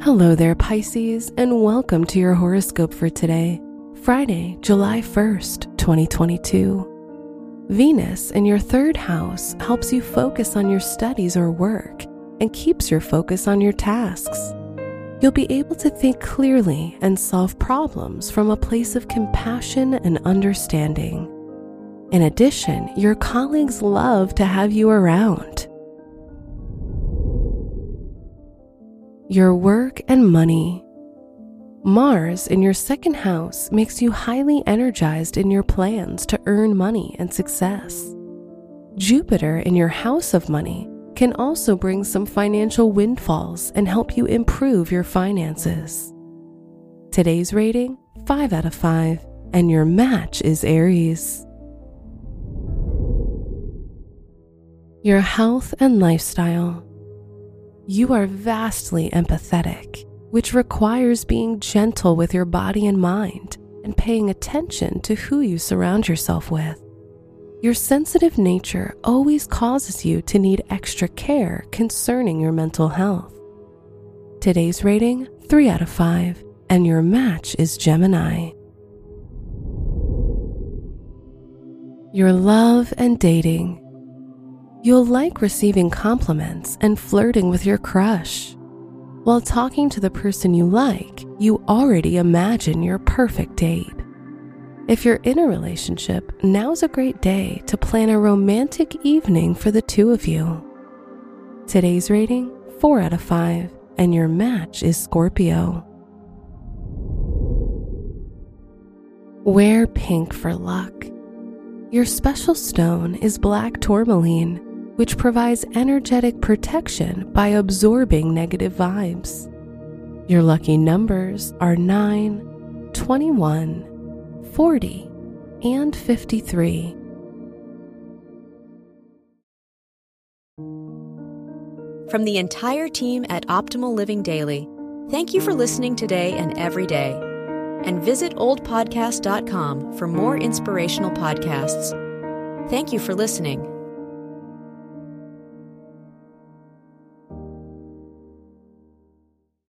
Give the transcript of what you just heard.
Hello there, Pisces, and welcome to your horoscope for today, Friday, July 1st, 2022. Venus in your third house helps you focus on your studies or work and keeps your focus on your tasks. You'll be able to think clearly and solve problems from a place of compassion and understanding. In addition, your colleagues love to have you around. Your work and money. Mars in your second house makes you highly energized in your plans to earn money and success. Jupiter in your house of money can also bring some financial windfalls and help you improve your finances. Today's rating 5 out of 5, and your match is Aries. Your health and lifestyle. You are vastly empathetic, which requires being gentle with your body and mind and paying attention to who you surround yourself with. Your sensitive nature always causes you to need extra care concerning your mental health. Today's rating 3 out of 5, and your match is Gemini. Your love and dating. You'll like receiving compliments and flirting with your crush. While talking to the person you like, you already imagine your perfect date. If you're in a relationship, now's a great day to plan a romantic evening for the two of you. Today's rating 4 out of 5, and your match is Scorpio. Wear pink for luck. Your special stone is black tourmaline which provides energetic protection by absorbing negative vibes. Your lucky numbers are 9, 21, 40, and 53. From the entire team at Optimal Living Daily, thank you for listening today and every day. And visit oldpodcast.com for more inspirational podcasts. Thank you for listening.